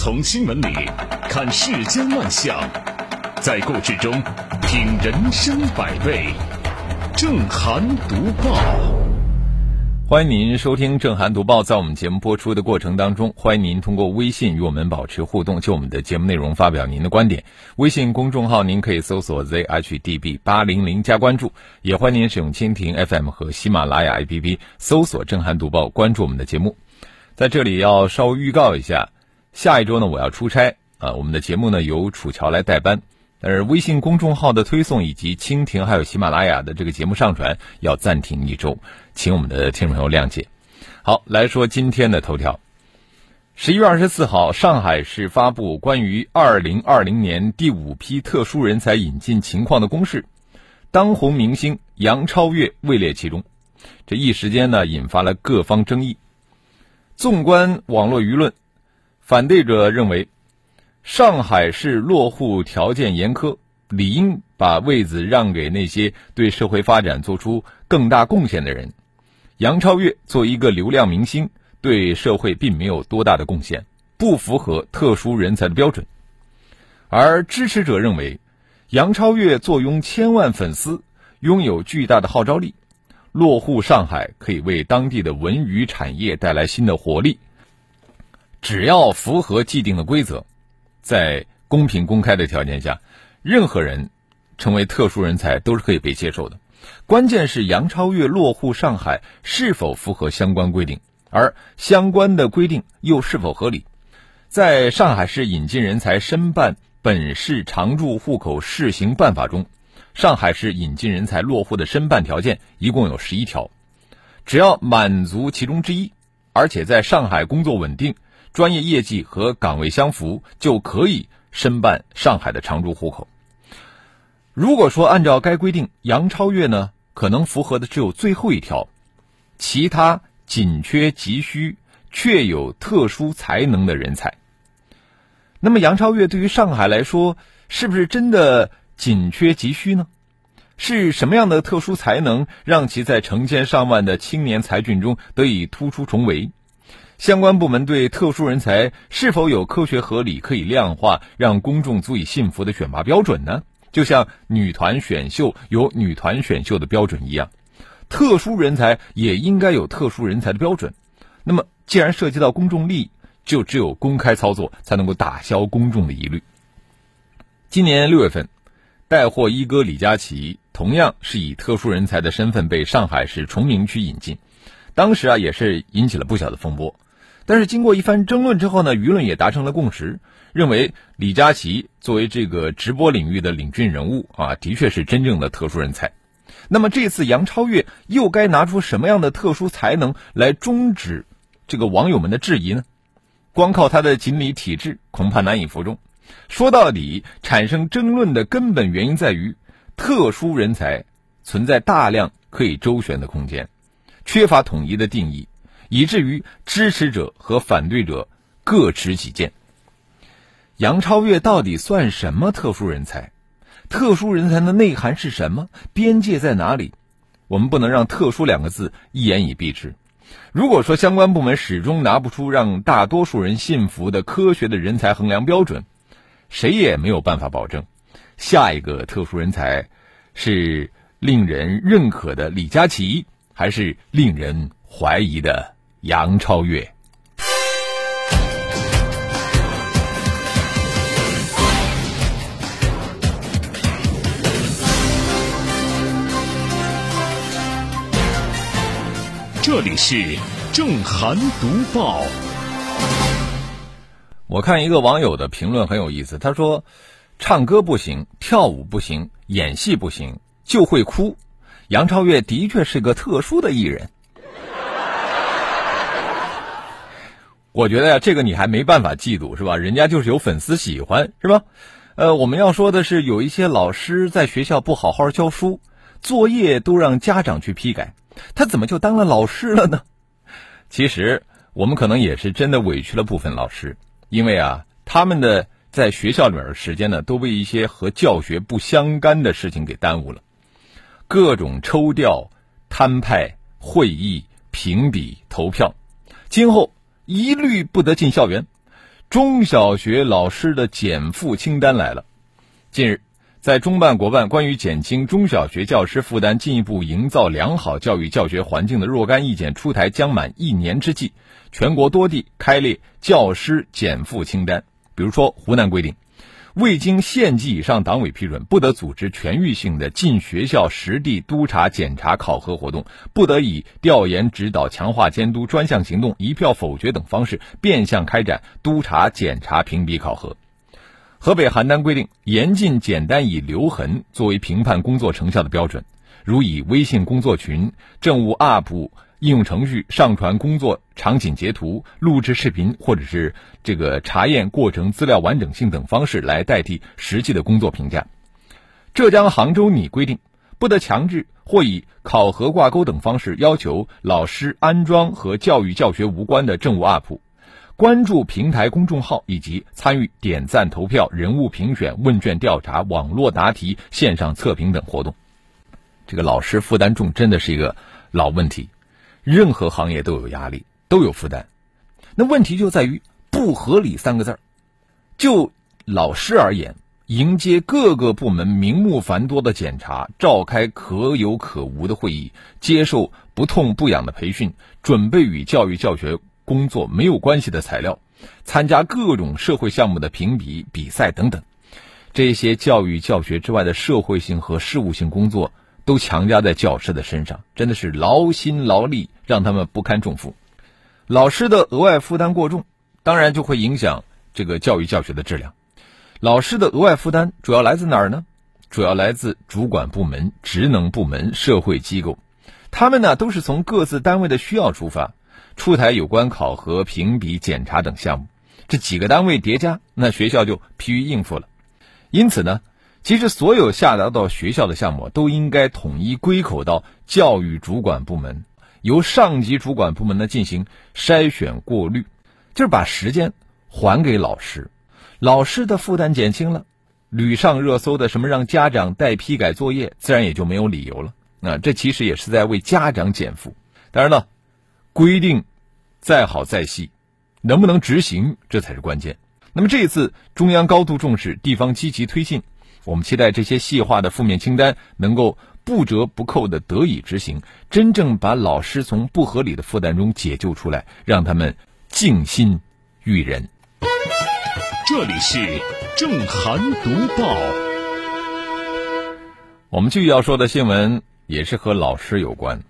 从新闻里看世间万象，在故事中品人生百味。正涵读报。欢迎您收听《正涵读报》。在我们节目播出的过程当中，欢迎您通过微信与我们保持互动，就我们的节目内容发表您的观点。微信公众号您可以搜索 zhdb 八零零加关注，也欢迎您使用蜻蜓 FM 和喜马拉雅 APP 搜索《正涵读报》，关注我们的节目。在这里要稍微预告一下，下一周呢我要出差啊，我们的节目呢由楚乔来代班。但是微信公众号的推送以及蜻蜓还有喜马拉雅的这个节目上传要暂停一周，请我们的听众朋友谅解。好，来说今天的头条。十一月二十四号，上海市发布关于二零二零年第五批特殊人才引进情况的公示，当红明星杨超越位列其中，这一时间呢引发了各方争议。纵观网络舆论，反对者认为。上海市落户条件严苛，理应把位子让给那些对社会发展做出更大贡献的人。杨超越作为一个流量明星，对社会并没有多大的贡献，不符合特殊人才的标准。而支持者认为，杨超越坐拥千万粉丝，拥有巨大的号召力，落户上海可以为当地的文娱产业带来新的活力。只要符合既定的规则。在公平公开的条件下，任何人成为特殊人才都是可以被接受的。关键是杨超越落户上海是否符合相关规定，而相关的规定又是否合理？在上海市引进人才申办本市常住户口试行办法中，上海市引进人才落户的申办条件一共有十一条，只要满足其中之一，而且在上海工作稳定。专业业绩和岗位相符，就可以申办上海的常住户口。如果说按照该规定，杨超越呢，可能符合的只有最后一条，其他紧缺急需、确有特殊才能的人才。那么，杨超越对于上海来说，是不是真的紧缺急需呢？是什么样的特殊才能，让其在成千上万的青年才俊中得以突出重围？相关部门对特殊人才是否有科学合理、可以量化、让公众足以信服的选拔标准呢？就像女团选秀有女团选秀的标准一样，特殊人才也应该有特殊人才的标准。那么，既然涉及到公众利益，就只有公开操作才能够打消公众的疑虑。今年六月份，带货一哥李佳琦同样是以特殊人才的身份被上海市崇明区引进，当时啊也是引起了不小的风波。但是经过一番争论之后呢，舆论也达成了共识，认为李佳琦作为这个直播领域的领军人物啊，的确是真正的特殊人才。那么这次杨超越又该拿出什么样的特殊才能来终止这个网友们的质疑呢？光靠他的锦鲤体质恐怕难以服众。说到底，产生争论的根本原因在于特殊人才存在大量可以周旋的空间，缺乏统一的定义。以至于支持者和反对者各持己见。杨超越到底算什么特殊人才？特殊人才的内涵是什么？边界在哪里？我们不能让“特殊”两个字一言以蔽之。如果说相关部门始终拿不出让大多数人信服的科学的人才衡量标准，谁也没有办法保证下一个特殊人才是令人认可的李佳琦，还是令人怀疑的。杨超越，这里是正涵读报。我看一个网友的评论很有意思，他说：“唱歌不行，跳舞不行，演戏不行，就会哭。”杨超越的确是个特殊的艺人。我觉得呀，这个你还没办法嫉妒是吧？人家就是有粉丝喜欢是吧？呃，我们要说的是，有一些老师在学校不好好教书，作业都让家长去批改，他怎么就当了老师了呢？其实我们可能也是真的委屈了部分老师，因为啊，他们的在学校里面的时间呢，都被一些和教学不相干的事情给耽误了，各种抽调、摊派、会议、评比、投票，今后。一律不得进校园，中小学老师的减负清单来了。近日，在中办国办关于减轻中小学教师负担、进一步营造良好教育教学环境的若干意见出台将满一年之际，全国多地开列教师减负清单。比如说，湖南规定，未经县级以上党委批准，不得组织全域性的进学校实地督查、检查、考核活动；不得以调研、指导、强化监督、专项行动、一票否决等方式变相开展督查、检查、评比、考核。河北邯郸规定，严禁简单以留痕作为评判工作成效的标准，如以微信工作群、政务 UP 应用程序上传工作场景截图、录制视频，或者是这个查验过程资料完整性等方式来代替实际的工作评价。浙江杭州拟规定，不得强制或以考核挂钩等方式要求老师安装和教育教学无关的政务 UP。关注平台公众号以及参与点赞、投票、人物评选、问卷调查、网络答题、线上测评等活动。这个老师负担重，真的是一个老问题。任何行业都有压力，都有负担。那问题就在于“不合理”三个字儿。就老师而言，迎接各个部门名目繁多的检查，召开可有可无的会议，接受不痛不痒的培训，准备与教育教学。工作没有关系的材料，参加各种社会项目的评比比赛等等，这些教育教学之外的社会性和事务性工作都强加在教师的身上，真的是劳心劳力，让他们不堪重负。老师的额外负担过重，当然就会影响这个教育教学的质量。老师的额外负担主要来自哪儿呢？主要来自主管部门、职能部门、社会机构，他们呢都是从各自单位的需要出发。出台有关考核、评比、检查等项目，这几个单位叠加，那学校就疲于应付了。因此呢，其实所有下达到学校的项目都应该统一归口到教育主管部门，由上级主管部门呢进行筛选过滤，就是把时间还给老师，老师的负担减轻了，屡上热搜的什么让家长代批改作业，自然也就没有理由了。那这其实也是在为家长减负。当然了。规定再好再细，能不能执行，这才是关键。那么这一次中央高度重视，地方积极推进，我们期待这些细化的负面清单能够不折不扣的得以执行，真正把老师从不合理的负担中解救出来，让他们静心育人。这里是正涵读报，我们继续要说的新闻也是和老师有关。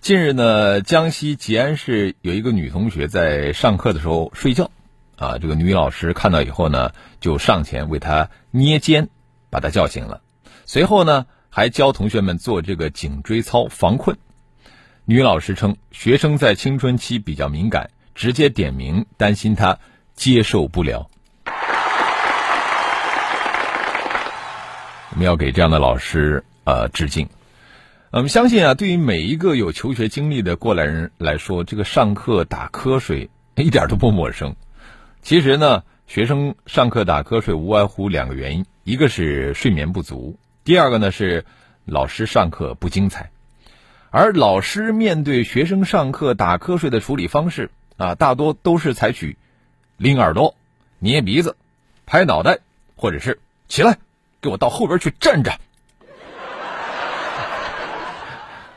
近日呢，江西吉安市有一个女同学在上课的时候睡觉，啊，这个女老师看到以后呢，就上前为她捏肩，把他叫醒了。随后呢，还教同学们做这个颈椎操防困。女老师称，学生在青春期比较敏感，直接点名，担心他接受不了。我们要给这样的老师呃致敬。我们相信啊，对于每一个有求学经历的过来人来说，这个上课打瞌睡一点都不陌生。其实呢，学生上课打瞌睡无外乎两个原因：一个是睡眠不足，第二个呢是老师上课不精彩。而老师面对学生上课打瞌睡的处理方式啊，大多都是采取拎耳朵、捏鼻子、拍脑袋，或者是起来给我到后边去站着。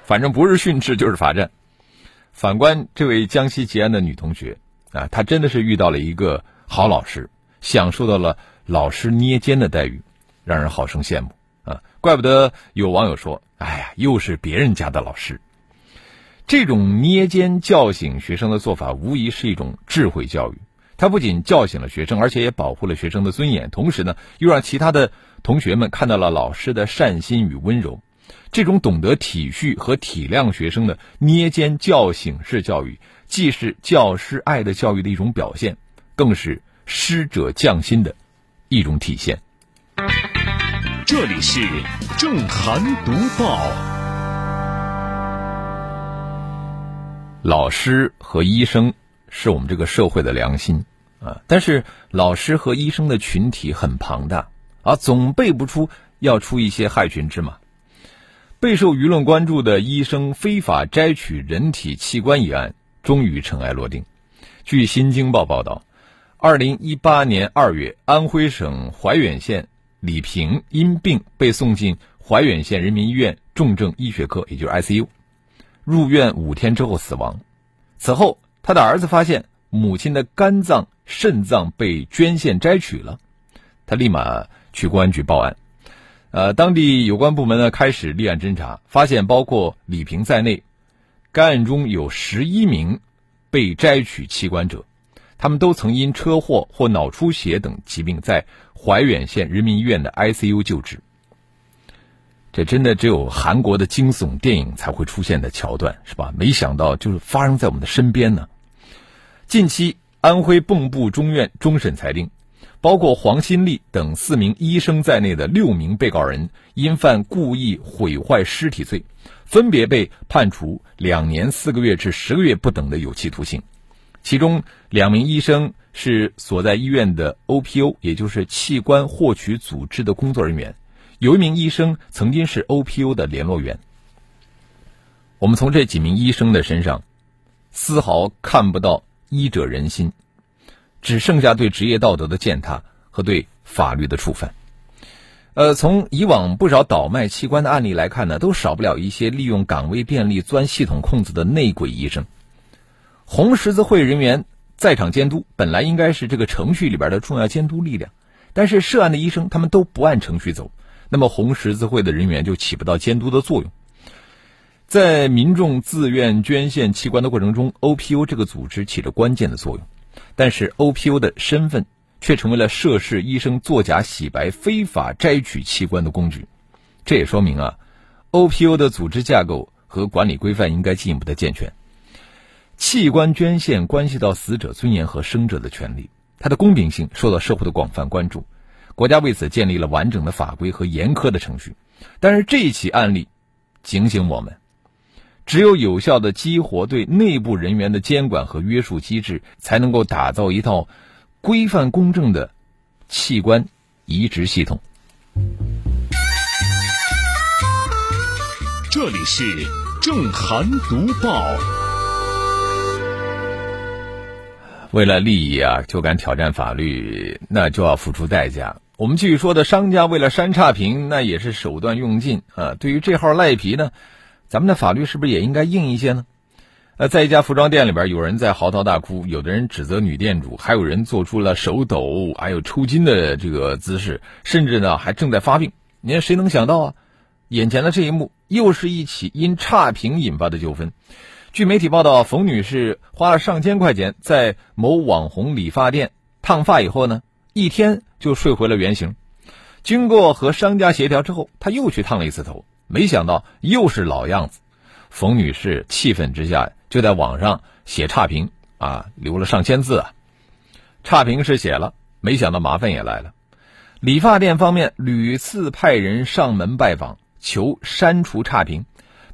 反正不是训斥就是罚站。反观这位江西吉安的女同学啊，她真的是遇到了一个好老师，享受到了老师捏肩的待遇，让人好生羡慕啊！怪不得有网友说：“哎呀，又是别人家的老师。”这种捏肩叫醒学生的做法，无疑是一种智慧教育。它不仅叫醒了学生，而且也保护了学生的尊严，同时呢，又让其他的同学们看到了老师的善心与温柔。这种懂得体恤和体谅学生的捏肩叫醒式教育，既是教师爱的教育的一种表现，更是师者匠心的一种体现。这里是正涵读报。老师和医生是我们这个社会的良心啊，但是老师和医生的群体很庞大啊，总背不出要出一些害群之马。备受舆论关注的医生非法摘取人体器官一案终于尘埃落定。据《新京报》报道，二零一八年二月，安徽省怀远县李平因病被送进怀远县人民医院重症医学科，也就是 ICU，入院五天之后死亡。此后，他的儿子发现母亲的肝脏、肾脏被捐献摘取了，他立马去公安局报案。呃，当地有关部门呢开始立案侦查，发现包括李平在内，该案中有十一名被摘取器官者，他们都曾因车祸或脑出血等疾病在怀远县人民医院的 ICU 救治。这真的只有韩国的惊悚电影才会出现的桥段，是吧？没想到就是发生在我们的身边呢。近期，安徽蚌埠中院终审裁定。包括黄新立等四名医生在内的六名被告人，因犯故意毁坏尸体罪，分别被判处两年四个月至十个月不等的有期徒刑。其中两名医生是所在医院的 OPO，也就是器官获取组织的工作人员；有一名医生曾经是 OPO 的联络员。我们从这几名医生的身上，丝毫看不到医者仁心。只剩下对职业道德的践踏和对法律的触犯。呃，从以往不少倒卖器官的案例来看呢，都少不了一些利用岗位便利钻系统空子的内鬼医生。红十字会人员在场监督，本来应该是这个程序里边的重要监督力量，但是涉案的医生他们都不按程序走，那么红十字会的人员就起不到监督的作用。在民众自愿捐献器官的过程中，OPO 这个组织起着关键的作用。但是 OPO 的身份却成为了涉事医生作假洗白、非法摘取器官的工具，这也说明啊，OPO 的组织架构和管理规范应该进一步的健全。器官捐献关系到死者尊严和生者的权利，它的公平性受到社会的广泛关注，国家为此建立了完整的法规和严苛的程序。但是这起案例警醒我们。只有有效的激活对内部人员的监管和约束机制，才能够打造一套规范公正的器官移植系统。这里是正涵读报。为了利益啊，就敢挑战法律，那就要付出代价。我们继续说的，商家为了删差评，那也是手段用尽啊。对于这号赖皮呢？咱们的法律是不是也应该硬一些呢？呃，在一家服装店里边，有人在嚎啕大哭，有的人指责女店主，还有人做出了手抖、还有抽筋的这个姿势，甚至呢还正在发病。你看谁能想到啊？眼前的这一幕又是一起因差评引发的纠纷。据媒体报道，冯女士花了上千块钱在某网红理发店烫发以后呢，一天就睡回了原形。经过和商家协调之后，她又去烫了一次头。没想到又是老样子，冯女士气愤之下就在网上写差评啊，留了上千字啊。差评是写了，没想到麻烦也来了。理发店方面屡次派人上门拜访，求删除差评，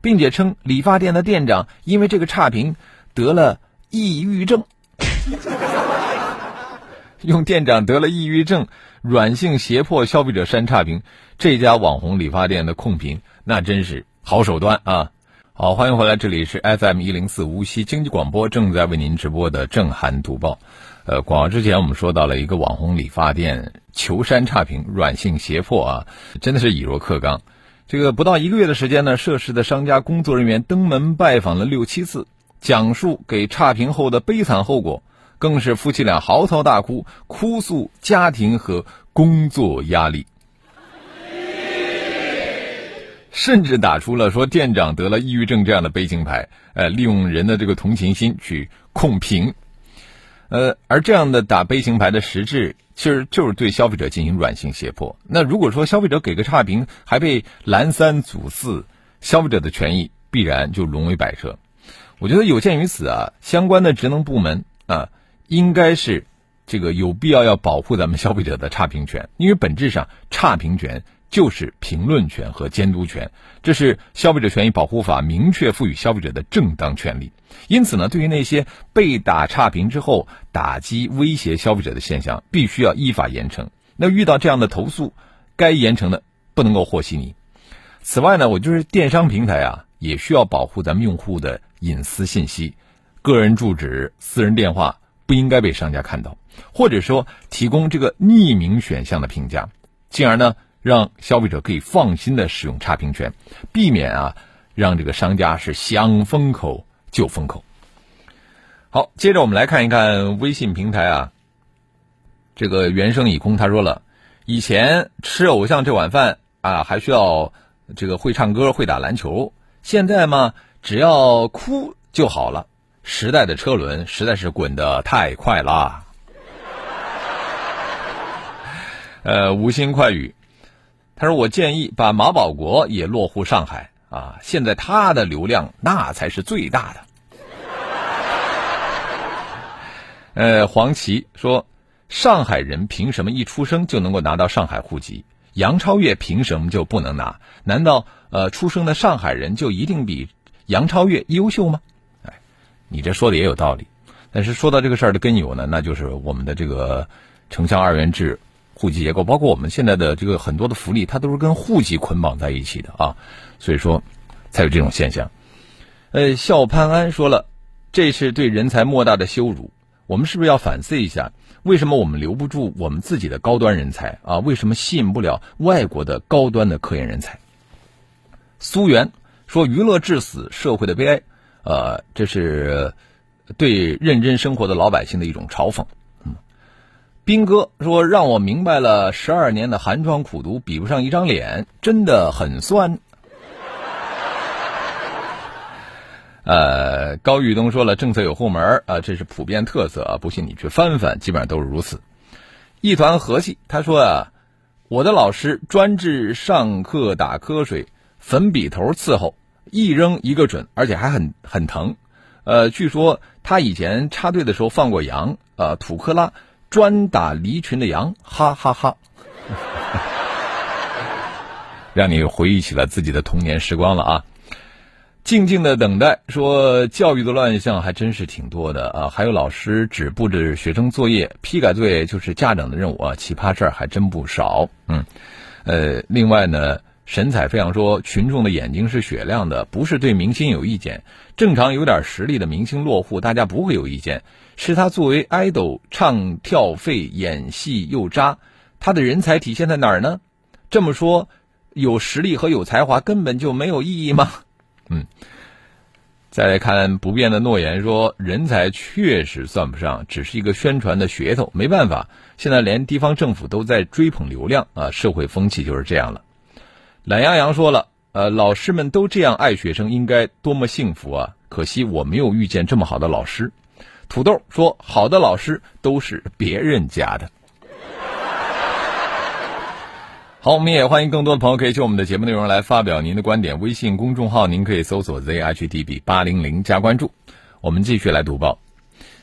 并且称理发店的店长因为这个差评得了抑郁症，用店长得了抑郁症软性胁迫消费者删差评。这家网红理发店的控评。那真是好手段啊！好，欢迎回来，这里是 FM 一零四无锡经济广播正在为您直播的正涵读报。呃，广告之前我们说到了一个网红理发店求删差评、软性胁迫啊，真的是以弱克刚。这个不到一个月的时间呢，涉事的商家工作人员登门拜访了六七次，讲述给差评后的悲惨后果，更是夫妻俩嚎啕大哭，哭诉家庭和工作压力。甚至打出了说店长得了抑郁症这样的悲情牌，呃，利用人的这个同情心去控评，呃，而这样的打悲情牌的实质，其实就是对消费者进行软性胁迫。那如果说消费者给个差评，还被拦三阻四，消费者的权益必然就沦为摆设。我觉得有鉴于此啊，相关的职能部门啊，应该是这个有必要要保护咱们消费者的差评权，因为本质上差评权。就是评论权和监督权，这是消费者权益保护法明确赋予消费者的正当权利。因此呢，对于那些被打差评之后打击威胁消费者的现象，必须要依法严惩。那遇到这样的投诉，该严惩的不能够和稀泥。此外呢，我就是电商平台啊，也需要保护咱们用户的隐私信息，个人住址、私人电话不应该被商家看到，或者说提供这个匿名选项的评价，进而呢让消费者可以放心的使用差评权，避免啊让这个商家是想封口就封口。好，接着我们来看一看微信平台啊，这个原声已空他说了，以前吃偶像这碗饭啊还需要这个会唱歌会打篮球，现在嘛只要哭就好了。时代的车轮实在是滚得太快啦。呃，无心快语，他说：“我建议把马保国也落户上海啊，现在他的流量那才是最大的。”呃，黄琦说：“上海人凭什么一出生就能够拿到上海户籍？杨超越凭什么就不能拿？难道呃，出生的上海人就一定比杨超越优秀吗？”哎你这说的也有道理，但是说到这个事儿的根由呢，那就是我们的这个城乡二元制户籍结构，包括我们现在的这个很多的福利，它都是跟户籍捆绑在一起的啊，所以说才有这种现象。呃，笑潘安说了，这是对人才莫大的羞辱，我们是不是要反思一下，为什么我们留不住我们自己的高端人才啊？为什么吸引不了外国的高端的科研人才？苏源说，娱乐致死，社会的悲哀。呃，这是对认真生活的老百姓的一种嘲讽。斌哥说让我明白了，十二年的寒窗苦读比不上一张脸，真的很酸。呃，高玉东说了，政策有后门啊，这是普遍特色啊，不信你去翻翻，基本上都是如此。一团和气，他说啊，我的老师专治上课打瞌睡，粉笔头伺候。一扔一个准，而且还很很疼。呃，据说他以前插队的时候放过羊，呃，土克拉专打离群的羊，哈哈哈。让你回忆起了自己的童年时光了啊！静静的等待，说教育的乱象还真是挺多的啊，还有老师只布置学生作业，批改作业就是家长的任务啊，奇葩事儿还真不少。嗯，呃，另外呢。神采飞扬说：“群众的眼睛是雪亮的，不是对明星有意见。正常有点实力的明星落户，大家不会有意见。是他作为 idol 唱跳废，演戏又渣，他的人才体现在哪儿呢？这么说，有实力和有才华根本就没有意义吗？嗯。再来看不变的诺言，说人才确实算不上，只是一个宣传的噱头。没办法，现在连地方政府都在追捧流量啊，社会风气就是这样了。”懒羊羊说了：“呃，老师们都这样爱学生，应该多么幸福啊！可惜我没有遇见这么好的老师。”土豆说：“好的老师都是别人家的。”好，我们也欢迎更多的朋友可以就我们的节目内容来发表您的观点。微信公众号您可以搜索 zhdb 八零零加关注。我们继续来读报。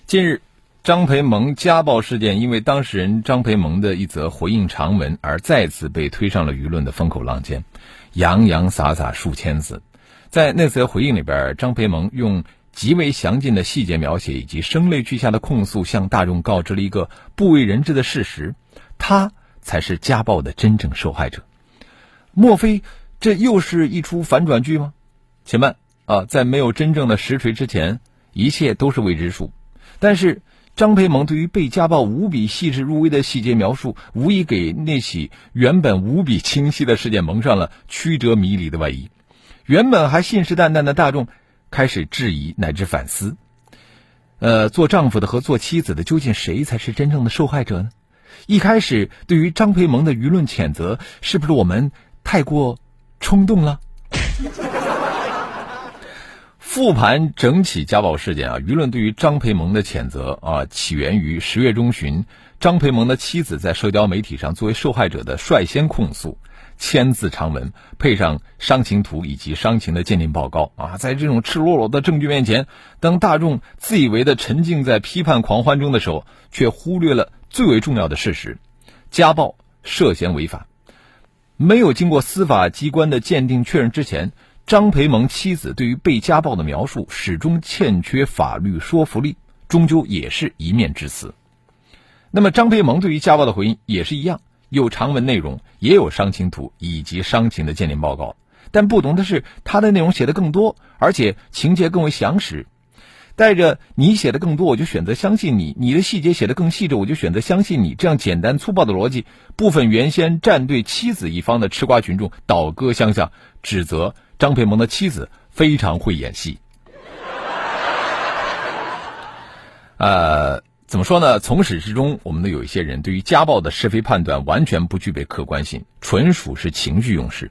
近日。张培萌家暴事件，因为当事人张培萌的一则回应长文而再次被推上了舆论的风口浪尖，洋洋洒洒数千字。在那则回应里边，张培萌用极为详尽的细节描写以及声泪俱下的控诉，向大众告知了一个不为人知的事实：他才是家暴的真正受害者。莫非这又是一出反转剧吗？且慢啊，在没有真正的实锤之前，一切都是未知数。但是。张培萌对于被家暴无比细致入微的细节描述，无疑给那起原本无比清晰的事件蒙上了曲折迷离的外衣。原本还信誓旦旦的大众，开始质疑乃至反思：呃，做丈夫的和做妻子的，究竟谁才是真正的受害者呢？一开始对于张培萌的舆论谴责，是不是我们太过冲动了？复盘整起家暴事件啊，舆论对于张培萌的谴责啊，起源于十月中旬，张培萌的妻子在社交媒体上作为受害者的率先控诉，千字长文配上伤情图以及伤情的鉴定报告啊，在这种赤裸裸的证据面前，当大众自以为的沉浸在批判狂欢中的时候，却忽略了最为重要的事实：家暴涉嫌违法，没有经过司法机关的鉴定确认之前。张培萌妻子对于被家暴的描述始终欠缺法律说服力，终究也是一面之词。那么，张培萌对于家暴的回应也是一样，有长文内容，也有伤情图以及伤情的鉴定报告。但不同的是，他的内容写的更多，而且情节更为详实。带着你写的更多，我就选择相信你；你的细节写的更细致，我就选择相信你。这样简单粗暴的逻辑，部分原先站队妻子一方的吃瓜群众倒戈相向，指责张培萌的妻子非常会演戏。呃，怎么说呢？从始至终，我们的有一些人对于家暴的是非判断完全不具备客观性，纯属是情绪用事。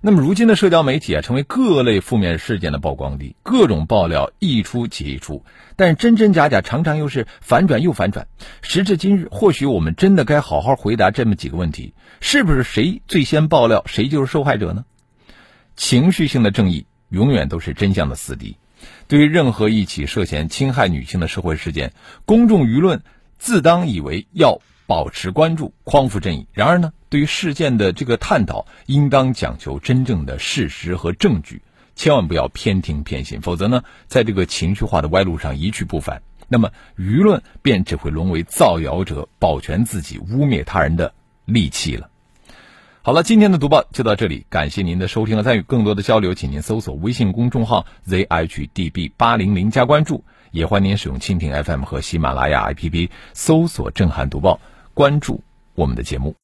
那么，如今的社交媒体啊，成为各类负面事件的曝光地，各种爆料一出接一出，但真真假假，常常又是反转又反转。时至今日，或许我们真的该好好回答这么几个问题：是不是谁最先爆料，谁就是受害者呢？情绪性的正义永远都是真相的死敌。对于任何一起涉嫌侵害女性的社会事件，公众舆论自当以为要。保持关注，匡扶正义。然而呢，对于事件的这个探讨，应当讲求真正的事实和证据，千万不要偏听偏信，否则呢，在这个情绪化的歪路上一去不返，那么舆论便只会沦为造谣者保全自己、污蔑他人的利器了。好了，今天的读报就到这里，感谢您的收听和参与。更多的交流，请您搜索微信公众号 zhdb 八零零加关注，也欢迎您使用蜻蜓 FM 和喜马拉雅 APP 搜索“震撼读报”。关注我们的节目。